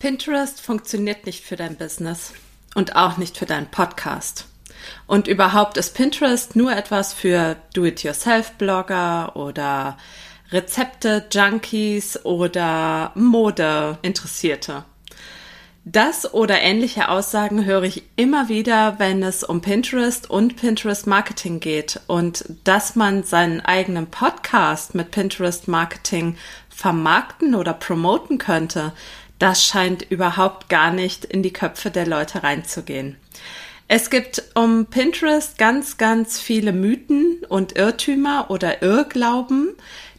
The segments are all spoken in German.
Pinterest funktioniert nicht für dein Business und auch nicht für deinen Podcast. Und überhaupt ist Pinterest nur etwas für Do-it-yourself-Blogger oder Rezepte-Junkies oder Mode-Interessierte. Das oder ähnliche Aussagen höre ich immer wieder, wenn es um Pinterest und Pinterest Marketing geht und dass man seinen eigenen Podcast mit Pinterest Marketing vermarkten oder promoten könnte, das scheint überhaupt gar nicht in die Köpfe der Leute reinzugehen. Es gibt um Pinterest ganz, ganz viele Mythen und Irrtümer oder Irrglauben,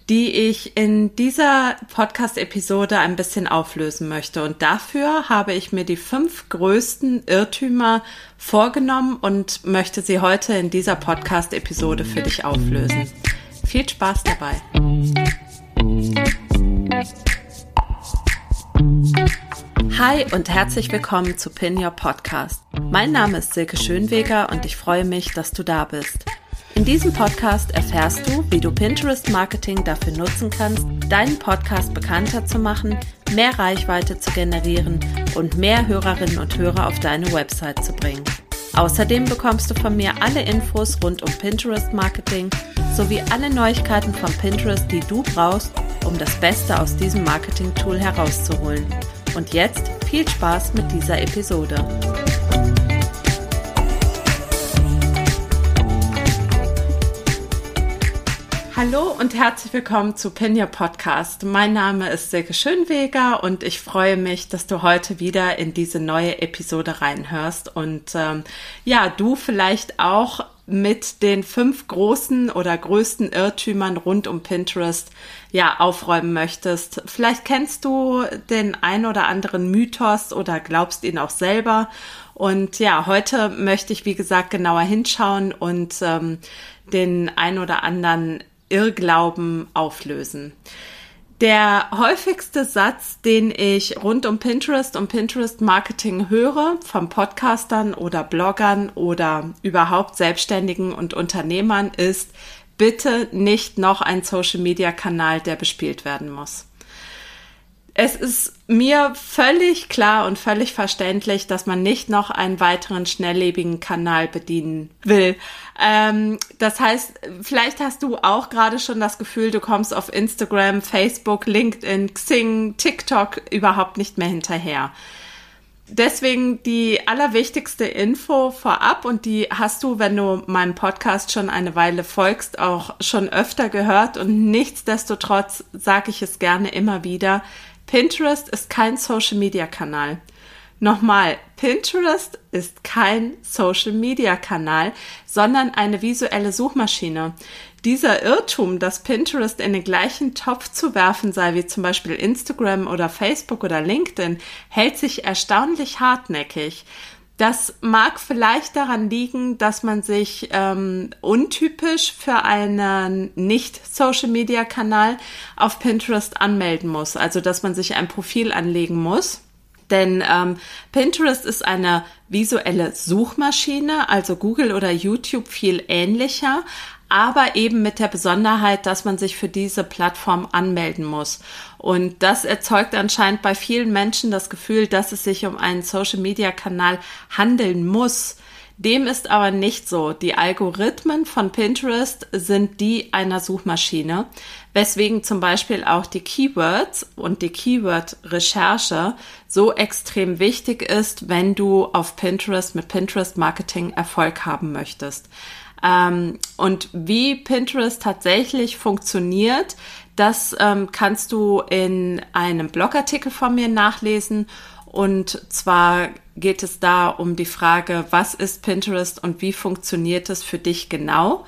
die ich in dieser Podcast-Episode ein bisschen auflösen möchte. Und dafür habe ich mir die fünf größten Irrtümer vorgenommen und möchte sie heute in dieser Podcast-Episode für dich auflösen. Viel Spaß dabei! Hi und herzlich willkommen zu Pin Your Podcast. Mein Name ist Silke Schönweger und ich freue mich, dass du da bist. In diesem Podcast erfährst du, wie du Pinterest Marketing dafür nutzen kannst, deinen Podcast bekannter zu machen, mehr Reichweite zu generieren und mehr Hörerinnen und Hörer auf deine Website zu bringen. Außerdem bekommst du von mir alle Infos rund um Pinterest Marketing sowie alle Neuigkeiten von Pinterest, die du brauchst, um das Beste aus diesem Marketing-Tool herauszuholen. Und jetzt viel Spaß mit dieser Episode. Hallo und herzlich willkommen zu Pinja Podcast. Mein Name ist Silke Schönweger und ich freue mich, dass du heute wieder in diese neue Episode reinhörst und ähm, ja, du vielleicht auch mit den fünf großen oder größten Irrtümern rund um Pinterest ja aufräumen möchtest. Vielleicht kennst du den ein oder anderen Mythos oder glaubst ihn auch selber. Und ja, heute möchte ich, wie gesagt, genauer hinschauen und ähm, den ein oder anderen Irrglauben auflösen. Der häufigste Satz, den ich rund um Pinterest und Pinterest Marketing höre, von Podcastern oder Bloggern oder überhaupt Selbstständigen und Unternehmern, ist, bitte nicht noch ein Social Media Kanal, der bespielt werden muss es ist mir völlig klar und völlig verständlich, dass man nicht noch einen weiteren schnelllebigen Kanal bedienen will. Ähm, das heißt, vielleicht hast du auch gerade schon das Gefühl, du kommst auf Instagram, Facebook, LinkedIn, Xing, TikTok überhaupt nicht mehr hinterher. Deswegen die allerwichtigste Info vorab und die hast du, wenn du meinem Podcast schon eine Weile folgst, auch schon öfter gehört und nichtsdestotrotz sage ich es gerne immer wieder Pinterest ist kein Social Media Kanal. Nochmal, Pinterest ist kein Social Media Kanal, sondern eine visuelle Suchmaschine. Dieser Irrtum, dass Pinterest in den gleichen Topf zu werfen sei wie zum Beispiel Instagram oder Facebook oder LinkedIn, hält sich erstaunlich hartnäckig. Das mag vielleicht daran liegen, dass man sich ähm, untypisch für einen Nicht-Social-Media-Kanal auf Pinterest anmelden muss. Also dass man sich ein Profil anlegen muss. Denn ähm, Pinterest ist eine visuelle Suchmaschine, also Google oder YouTube viel ähnlicher, aber eben mit der Besonderheit, dass man sich für diese Plattform anmelden muss. Und das erzeugt anscheinend bei vielen Menschen das Gefühl, dass es sich um einen Social-Media-Kanal handeln muss. Dem ist aber nicht so. Die Algorithmen von Pinterest sind die einer Suchmaschine, weswegen zum Beispiel auch die Keywords und die Keyword-Recherche so extrem wichtig ist, wenn du auf Pinterest mit Pinterest Marketing Erfolg haben möchtest. Ähm, und wie Pinterest tatsächlich funktioniert, das ähm, kannst du in einem Blogartikel von mir nachlesen. Und zwar geht es da um die Frage, was ist Pinterest und wie funktioniert es für dich genau?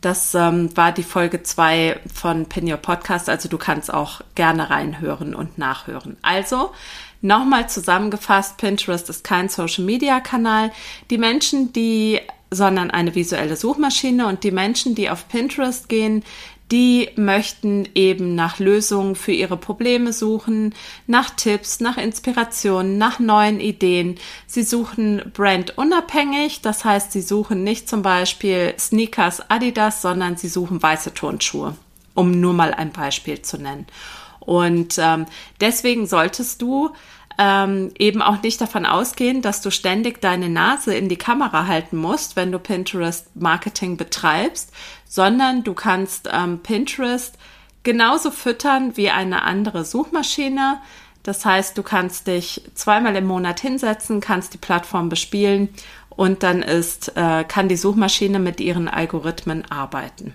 Das ähm, war die Folge zwei von Pin Your Podcast, also du kannst auch gerne reinhören und nachhören. Also, nochmal zusammengefasst, Pinterest ist kein Social Media Kanal. Die Menschen, die sondern eine visuelle Suchmaschine und die Menschen, die auf Pinterest gehen, die möchten eben nach Lösungen für ihre Probleme suchen, nach Tipps, nach Inspirationen, nach neuen Ideen. Sie suchen brandunabhängig, das heißt, sie suchen nicht zum Beispiel Sneakers Adidas, sondern sie suchen weiße Turnschuhe, um nur mal ein Beispiel zu nennen. Und ähm, deswegen solltest du ähm, eben auch nicht davon ausgehen, dass du ständig deine Nase in die Kamera halten musst, wenn du Pinterest Marketing betreibst, sondern du kannst ähm, Pinterest genauso füttern wie eine andere Suchmaschine. Das heißt, du kannst dich zweimal im Monat hinsetzen, kannst die Plattform bespielen und dann ist, äh, kann die Suchmaschine mit ihren Algorithmen arbeiten.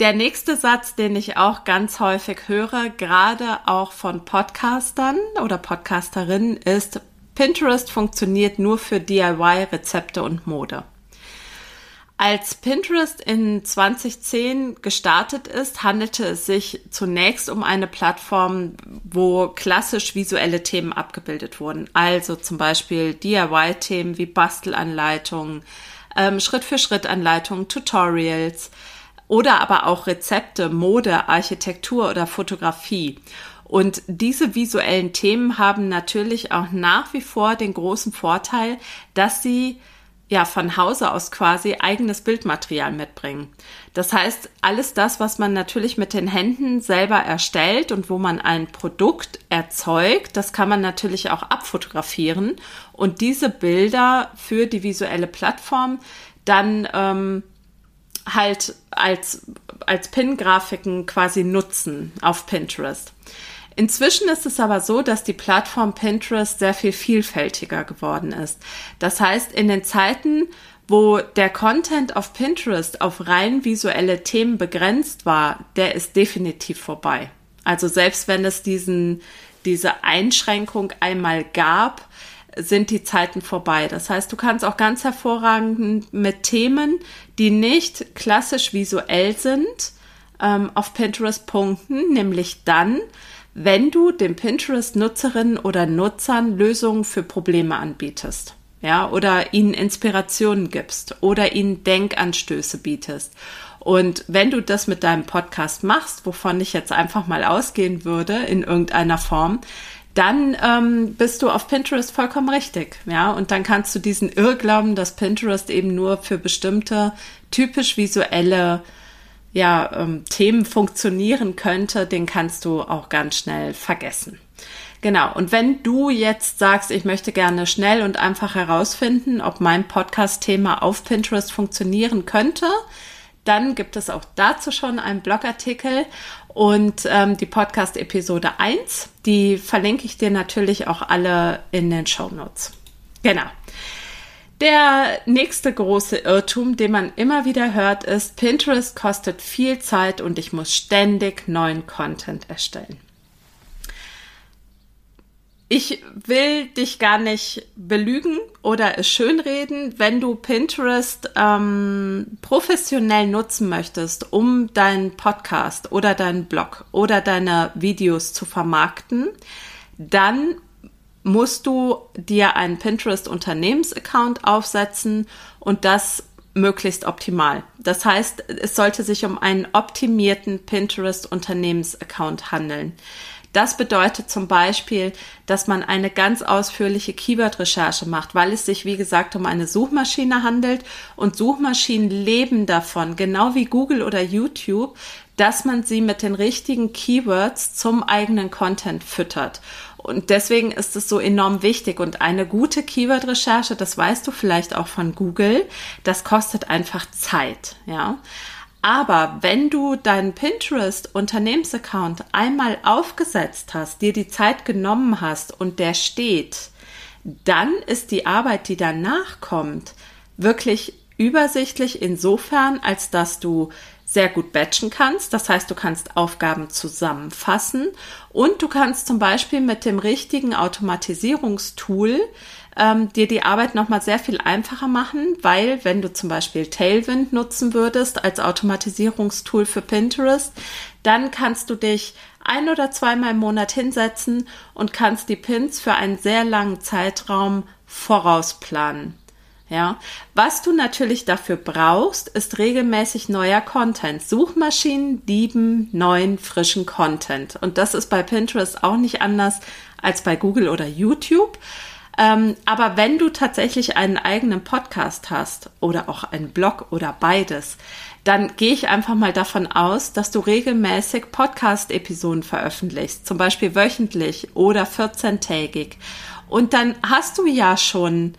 Der nächste Satz, den ich auch ganz häufig höre, gerade auch von Podcastern oder Podcasterinnen, ist, Pinterest funktioniert nur für DIY, Rezepte und Mode. Als Pinterest in 2010 gestartet ist, handelte es sich zunächst um eine Plattform, wo klassisch visuelle Themen abgebildet wurden. Also zum Beispiel DIY-Themen wie Bastelanleitungen, ähm, Schritt-für-Schritt-Anleitungen, Tutorials, oder aber auch Rezepte, Mode, Architektur oder Fotografie. Und diese visuellen Themen haben natürlich auch nach wie vor den großen Vorteil, dass sie ja von Hause aus quasi eigenes Bildmaterial mitbringen. Das heißt, alles das, was man natürlich mit den Händen selber erstellt und wo man ein Produkt erzeugt, das kann man natürlich auch abfotografieren und diese Bilder für die visuelle Plattform dann ähm, halt als, als Pin-Grafiken quasi nutzen auf Pinterest. Inzwischen ist es aber so, dass die Plattform Pinterest sehr viel vielfältiger geworden ist. Das heißt, in den Zeiten, wo der Content auf Pinterest auf rein visuelle Themen begrenzt war, der ist definitiv vorbei. Also selbst wenn es diesen, diese Einschränkung einmal gab, sind die Zeiten vorbei. Das heißt, du kannst auch ganz hervorragend mit Themen, die nicht klassisch visuell sind, ähm, auf Pinterest punkten, nämlich dann, wenn du den Pinterest-Nutzerinnen oder Nutzern Lösungen für Probleme anbietest. Ja, oder ihnen Inspirationen gibst oder ihnen Denkanstöße bietest. Und wenn du das mit deinem Podcast machst, wovon ich jetzt einfach mal ausgehen würde in irgendeiner Form, dann ähm, bist du auf Pinterest vollkommen richtig. Ja, und dann kannst du diesen Irrglauben, dass Pinterest eben nur für bestimmte typisch visuelle ja, ähm, Themen funktionieren könnte, den kannst du auch ganz schnell vergessen. Genau. Und wenn du jetzt sagst, ich möchte gerne schnell und einfach herausfinden, ob mein Podcast-Thema auf Pinterest funktionieren könnte, dann gibt es auch dazu schon einen Blogartikel und ähm, die Podcast-Episode 1, die verlinke ich dir natürlich auch alle in den Show Notes. Genau. Der nächste große Irrtum, den man immer wieder hört, ist, Pinterest kostet viel Zeit und ich muss ständig neuen Content erstellen. Ich will dich gar nicht belügen oder es schönreden, wenn du Pinterest ähm, professionell nutzen möchtest, um deinen Podcast oder deinen Blog oder deine Videos zu vermarkten, dann musst du dir einen Pinterest Unternehmensaccount aufsetzen und das möglichst optimal. Das heißt, es sollte sich um einen optimierten Pinterest Unternehmensaccount handeln. Das bedeutet zum Beispiel, dass man eine ganz ausführliche Keyword-Recherche macht, weil es sich, wie gesagt, um eine Suchmaschine handelt und Suchmaschinen leben davon, genau wie Google oder YouTube, dass man sie mit den richtigen Keywords zum eigenen Content füttert. Und deswegen ist es so enorm wichtig. Und eine gute Keyword-Recherche, das weißt du vielleicht auch von Google, das kostet einfach Zeit, ja. Aber wenn du deinen Pinterest Unternehmensaccount einmal aufgesetzt hast, dir die Zeit genommen hast und der steht, dann ist die Arbeit, die danach kommt, wirklich übersichtlich insofern, als dass du sehr gut batchen kannst. Das heißt, du kannst Aufgaben zusammenfassen und du kannst zum Beispiel mit dem richtigen Automatisierungstool ähm, dir die Arbeit nochmal sehr viel einfacher machen, weil wenn du zum Beispiel Tailwind nutzen würdest als Automatisierungstool für Pinterest, dann kannst du dich ein oder zweimal im Monat hinsetzen und kannst die Pins für einen sehr langen Zeitraum vorausplanen. Ja, was du natürlich dafür brauchst, ist regelmäßig neuer Content. Suchmaschinen lieben neuen, frischen Content. Und das ist bei Pinterest auch nicht anders als bei Google oder YouTube. Ähm, aber wenn du tatsächlich einen eigenen Podcast hast oder auch einen Blog oder beides, dann gehe ich einfach mal davon aus, dass du regelmäßig Podcast-Episoden veröffentlichst, zum Beispiel wöchentlich oder 14-tägig. Und dann hast du ja schon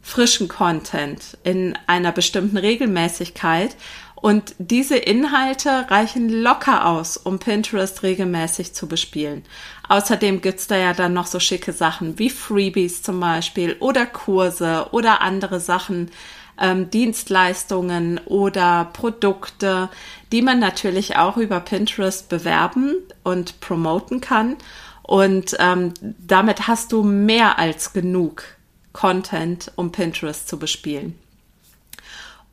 frischen Content in einer bestimmten Regelmäßigkeit. Und diese Inhalte reichen locker aus, um Pinterest regelmäßig zu bespielen. Außerdem gibt's da ja dann noch so schicke Sachen wie Freebies zum Beispiel oder Kurse oder andere Sachen, ähm, Dienstleistungen oder Produkte, die man natürlich auch über Pinterest bewerben und promoten kann. Und ähm, damit hast du mehr als genug Content, um Pinterest zu bespielen.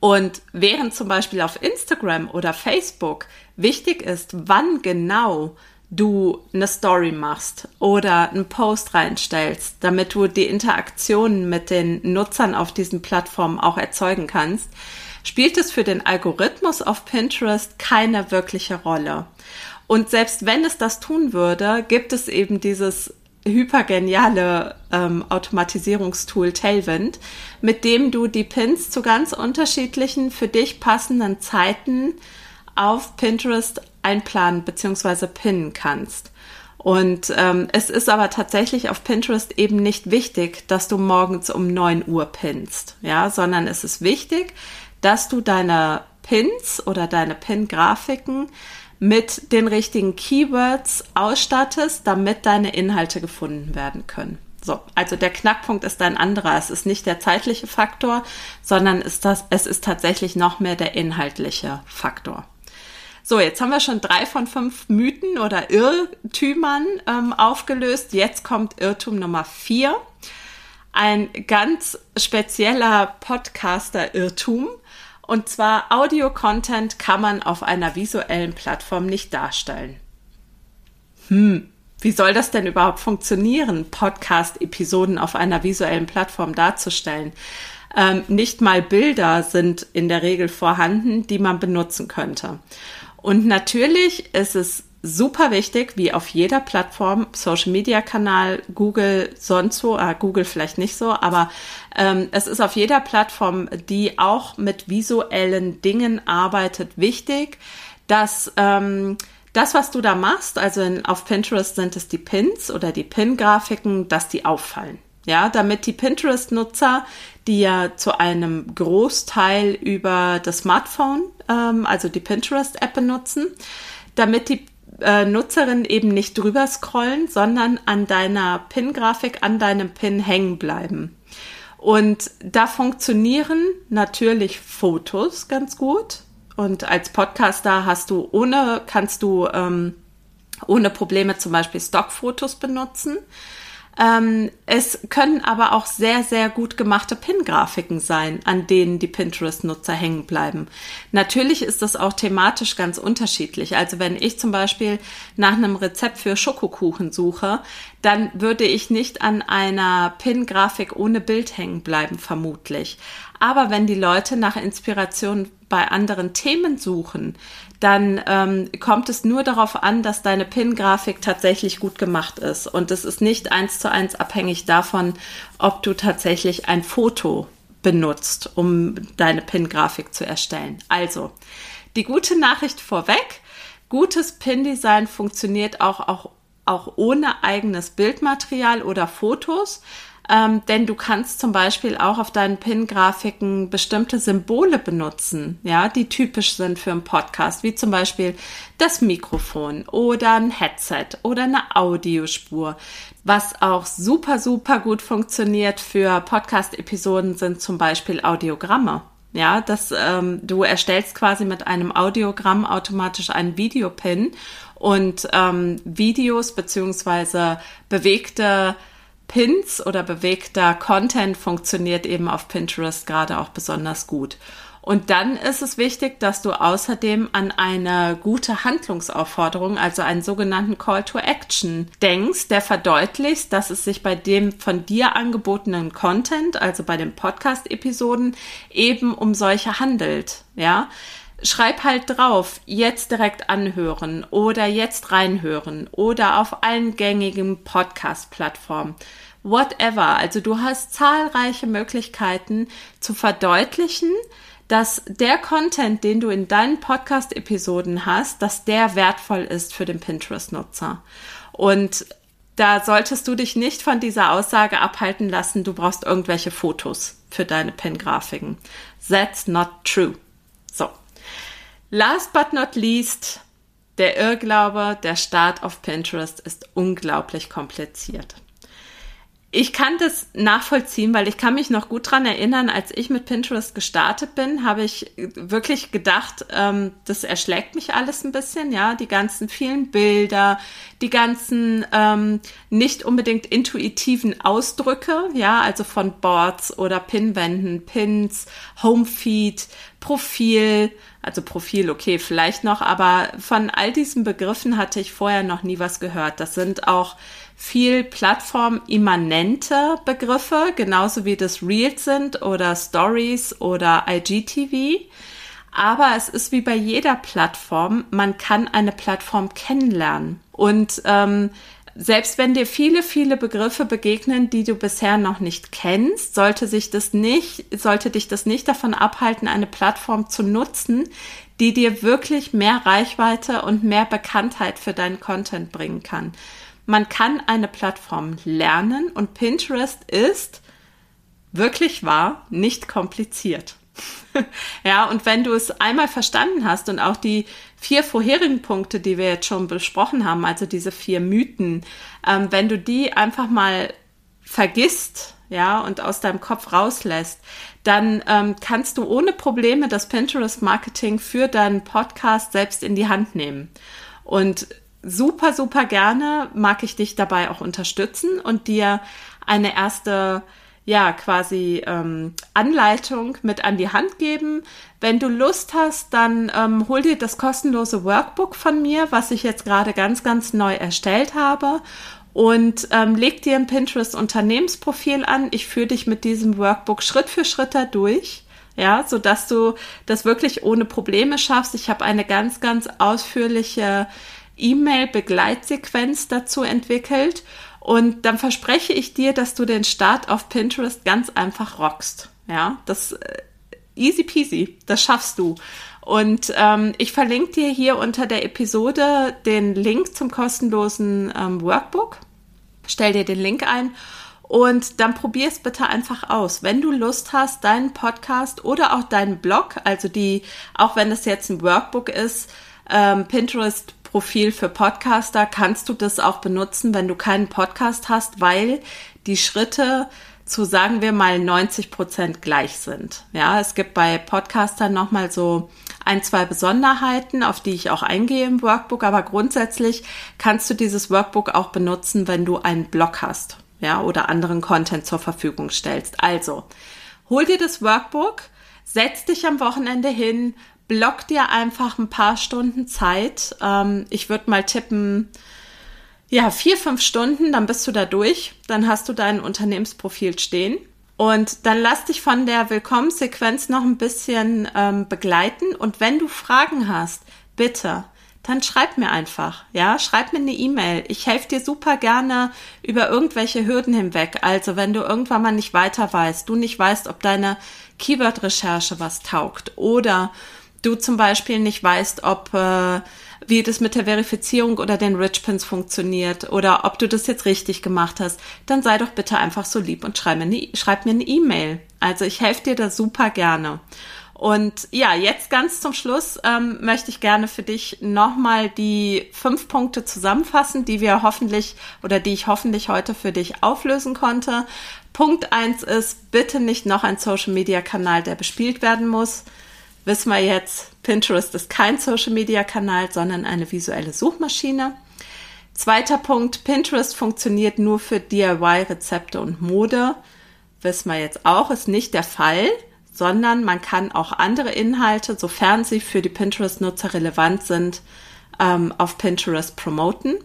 Und während zum Beispiel auf Instagram oder Facebook wichtig ist, wann genau du eine Story machst oder einen Post reinstellst, damit du die Interaktionen mit den Nutzern auf diesen Plattformen auch erzeugen kannst, spielt es für den Algorithmus auf Pinterest keine wirkliche Rolle. Und selbst wenn es das tun würde, gibt es eben dieses hypergeniale ähm, Automatisierungstool Tailwind, mit dem du die Pins zu ganz unterschiedlichen, für dich passenden Zeiten auf Pinterest einplanen bzw. pinnen kannst. Und ähm, es ist aber tatsächlich auf Pinterest eben nicht wichtig, dass du morgens um 9 Uhr pinnst, ja, sondern es ist wichtig, dass du deine Pins oder deine Pin-Grafiken mit den richtigen Keywords ausstattest, damit deine Inhalte gefunden werden können. So, also der Knackpunkt ist ein anderer. Es ist nicht der zeitliche Faktor, sondern ist das, es ist tatsächlich noch mehr der inhaltliche Faktor. So, jetzt haben wir schon drei von fünf Mythen oder Irrtümern ähm, aufgelöst. Jetzt kommt Irrtum Nummer vier. Ein ganz spezieller Podcaster-Irrtum. Und zwar Audio-Content kann man auf einer visuellen Plattform nicht darstellen. Hm, wie soll das denn überhaupt funktionieren, Podcast-Episoden auf einer visuellen Plattform darzustellen? Ähm, nicht mal Bilder sind in der Regel vorhanden, die man benutzen könnte. Und natürlich ist es super wichtig, wie auf jeder Plattform, Social Media Kanal, Google, sonst wo, äh, Google vielleicht nicht so, aber ähm, es ist auf jeder Plattform, die auch mit visuellen Dingen arbeitet, wichtig, dass ähm, das, was du da machst, also in, auf Pinterest sind es die Pins oder die Pin-Grafiken, dass die auffallen. Ja, damit die Pinterest-Nutzer, die ja zu einem Großteil über das Smartphone, ähm, also die Pinterest-App benutzen, damit die äh, Nutzerinnen eben nicht drüber scrollen, sondern an deiner Pin-Grafik, an deinem Pin hängen bleiben. Und da funktionieren natürlich Fotos ganz gut. Und als Podcaster hast du ohne, kannst du ähm, ohne Probleme zum Beispiel Stockfotos benutzen. Ähm, es können aber auch sehr, sehr gut gemachte Pin-Grafiken sein, an denen die Pinterest-Nutzer hängen bleiben. Natürlich ist das auch thematisch ganz unterschiedlich. Also wenn ich zum Beispiel nach einem Rezept für Schokokuchen suche, dann würde ich nicht an einer Pin-Grafik ohne Bild hängen bleiben, vermutlich. Aber wenn die Leute nach Inspiration bei anderen Themen suchen, dann ähm, kommt es nur darauf an, dass deine Pin-Grafik tatsächlich gut gemacht ist. Und es ist nicht eins zu eins abhängig davon, ob du tatsächlich ein Foto benutzt, um deine Pin-Grafik zu erstellen. Also, die gute Nachricht vorweg, gutes Pin-Design funktioniert auch, auch, auch ohne eigenes Bildmaterial oder Fotos ähm, denn du kannst zum Beispiel auch auf deinen Pin-Grafiken bestimmte Symbole benutzen, ja, die typisch sind für einen Podcast, wie zum Beispiel das Mikrofon oder ein Headset oder eine Audiospur. Was auch super, super gut funktioniert für Podcast-Episoden sind zum Beispiel Audiogramme. Ja, dass ähm, du erstellst quasi mit einem Audiogramm automatisch einen Videopin und ähm, Videos beziehungsweise bewegte Pins oder bewegter Content funktioniert eben auf Pinterest gerade auch besonders gut. Und dann ist es wichtig, dass du außerdem an eine gute Handlungsaufforderung, also einen sogenannten Call to Action denkst, der verdeutlicht, dass es sich bei dem von dir angebotenen Content, also bei den Podcast-Episoden, eben um solche handelt. Ja, schreib halt drauf, jetzt direkt anhören oder jetzt reinhören oder auf allen gängigen Podcast-Plattformen. Whatever. Also du hast zahlreiche Möglichkeiten zu verdeutlichen, dass der Content, den du in deinen Podcast-Episoden hast, dass der wertvoll ist für den Pinterest-Nutzer. Und da solltest du dich nicht von dieser Aussage abhalten lassen, du brauchst irgendwelche Fotos für deine Pin-Grafiken. That's not true. So. Last but not least, der Irrglaube, der Start auf Pinterest ist unglaublich kompliziert. Ich kann das nachvollziehen, weil ich kann mich noch gut dran erinnern, als ich mit Pinterest gestartet bin, habe ich wirklich gedacht, ähm, das erschlägt mich alles ein bisschen, ja, die ganzen vielen Bilder, die ganzen ähm, nicht unbedingt intuitiven Ausdrücke, ja, also von Boards oder Pinwänden, Pins, Homefeed, Profil, also Profil, okay, vielleicht noch, aber von all diesen Begriffen hatte ich vorher noch nie was gehört. Das sind auch viel plattformimmanente Begriffe, genauso wie das Reels sind oder Stories oder IGTV. Aber es ist wie bei jeder Plattform, man kann eine Plattform kennenlernen. Und ähm, selbst wenn dir viele, viele Begriffe begegnen, die du bisher noch nicht kennst, sollte sich das nicht, sollte dich das nicht davon abhalten, eine Plattform zu nutzen, die dir wirklich mehr Reichweite und mehr Bekanntheit für deinen Content bringen kann. Man kann eine Plattform lernen und Pinterest ist wirklich wahr, nicht kompliziert. ja, und wenn du es einmal verstanden hast und auch die vier vorherigen Punkte, die wir jetzt schon besprochen haben, also diese vier Mythen, ähm, wenn du die einfach mal vergisst, ja, und aus deinem Kopf rauslässt, dann ähm, kannst du ohne Probleme das Pinterest-Marketing für deinen Podcast selbst in die Hand nehmen. Und super, super gerne mag ich dich dabei auch unterstützen und dir eine erste ja, quasi ähm, Anleitung mit an die Hand geben. Wenn du Lust hast, dann ähm, hol dir das kostenlose Workbook von mir, was ich jetzt gerade ganz, ganz neu erstellt habe. Und ähm, leg dir ein Pinterest Unternehmensprofil an. Ich führe dich mit diesem Workbook Schritt für Schritt da durch. Ja, so dass du das wirklich ohne Probleme schaffst. Ich habe eine ganz, ganz ausführliche E-Mail-Begleitsequenz dazu entwickelt. Und dann verspreche ich dir, dass du den Start auf Pinterest ganz einfach rockst. Ja, das äh, easy peasy, das schaffst du. Und ähm, ich verlinke dir hier unter der Episode den Link zum kostenlosen ähm, Workbook. Stell dir den Link ein und dann probier es bitte einfach aus. Wenn du Lust hast, deinen Podcast oder auch deinen Blog, also die, auch wenn es jetzt ein Workbook ist, ähm, Pinterest Profil für Podcaster kannst du das auch benutzen, wenn du keinen Podcast hast, weil die Schritte zu sagen wir mal 90 Prozent gleich sind. Ja, es gibt bei Podcastern nochmal so ein, zwei Besonderheiten, auf die ich auch eingehe im Workbook, aber grundsätzlich kannst du dieses Workbook auch benutzen, wenn du einen Blog hast, ja, oder anderen Content zur Verfügung stellst. Also, hol dir das Workbook, setz dich am Wochenende hin, block dir einfach ein paar Stunden Zeit. Ähm, ich würde mal tippen, ja, vier, fünf Stunden, dann bist du da durch. Dann hast du dein Unternehmensprofil stehen. Und dann lass dich von der Willkommenssequenz noch ein bisschen ähm, begleiten. Und wenn du Fragen hast, bitte, dann schreib mir einfach, ja, schreib mir eine E-Mail. Ich helfe dir super gerne über irgendwelche Hürden hinweg. Also wenn du irgendwann mal nicht weiter weißt, du nicht weißt, ob deine Keyword-Recherche was taugt oder du zum Beispiel nicht weißt, ob äh, wie das mit der Verifizierung oder den Rich Pins funktioniert oder ob du das jetzt richtig gemacht hast, dann sei doch bitte einfach so lieb und schreib mir eine schreib mir eine E-Mail. Also ich helfe dir da super gerne. Und ja, jetzt ganz zum Schluss ähm, möchte ich gerne für dich nochmal die fünf Punkte zusammenfassen, die wir hoffentlich oder die ich hoffentlich heute für dich auflösen konnte. Punkt eins ist, bitte nicht noch ein Social Media Kanal, der bespielt werden muss wissen wir jetzt, Pinterest ist kein Social-Media-Kanal, sondern eine visuelle Suchmaschine. Zweiter Punkt, Pinterest funktioniert nur für DIY-Rezepte und Mode. Wissen wir jetzt auch, ist nicht der Fall, sondern man kann auch andere Inhalte, sofern sie für die Pinterest-Nutzer relevant sind, ähm, auf Pinterest promoten.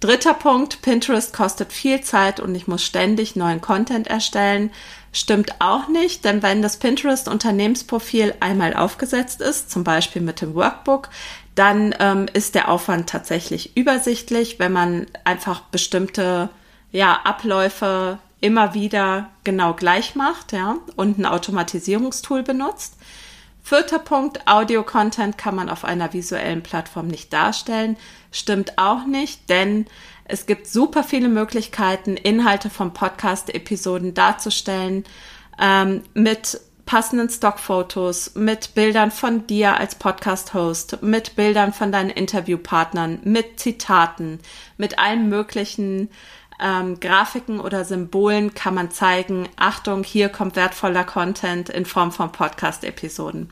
Dritter Punkt, Pinterest kostet viel Zeit und ich muss ständig neuen Content erstellen. Stimmt auch nicht, denn wenn das Pinterest Unternehmensprofil einmal aufgesetzt ist, zum Beispiel mit dem Workbook, dann ähm, ist der Aufwand tatsächlich übersichtlich, wenn man einfach bestimmte ja, Abläufe immer wieder genau gleich macht ja, und ein Automatisierungstool benutzt. Vierter Punkt, Audio-Content kann man auf einer visuellen Plattform nicht darstellen. Stimmt auch nicht, denn es gibt super viele Möglichkeiten, Inhalte von Podcast-Episoden darzustellen ähm, mit passenden Stockfotos, mit Bildern von dir als Podcast-Host, mit Bildern von deinen Interviewpartnern, mit Zitaten, mit allen möglichen ähm, Grafiken oder Symbolen kann man zeigen, Achtung, hier kommt wertvoller Content in Form von Podcast-Episoden.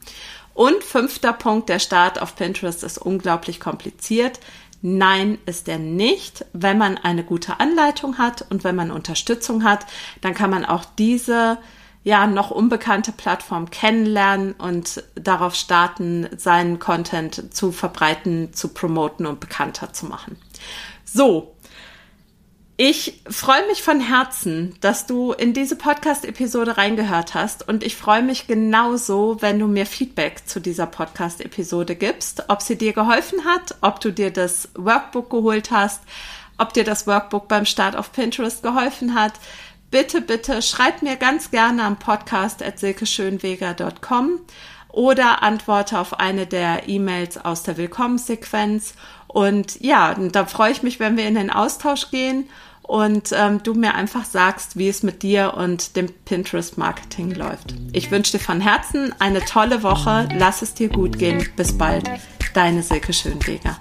Und fünfter Punkt, der Start auf Pinterest ist unglaublich kompliziert. Nein, ist er nicht. Wenn man eine gute Anleitung hat und wenn man Unterstützung hat, dann kann man auch diese ja noch unbekannte Plattform kennenlernen und darauf starten, seinen Content zu verbreiten, zu promoten und bekannter zu machen. So, ich freue mich von Herzen, dass du in diese Podcast-Episode reingehört hast und ich freue mich genauso, wenn du mir Feedback zu dieser Podcast-Episode gibst, ob sie dir geholfen hat, ob du dir das Workbook geholt hast, ob dir das Workbook beim Start auf Pinterest geholfen hat. Bitte, bitte schreib mir ganz gerne am Podcast at silkeschönweger.com oder antworte auf eine der E-Mails aus der Willkommenssequenz. Und ja, da freue ich mich, wenn wir in den Austausch gehen und ähm, du mir einfach sagst, wie es mit dir und dem Pinterest-Marketing läuft. Ich wünsche dir von Herzen eine tolle Woche. Lass es dir gut gehen. Bis bald. Deine Silke Schönweger.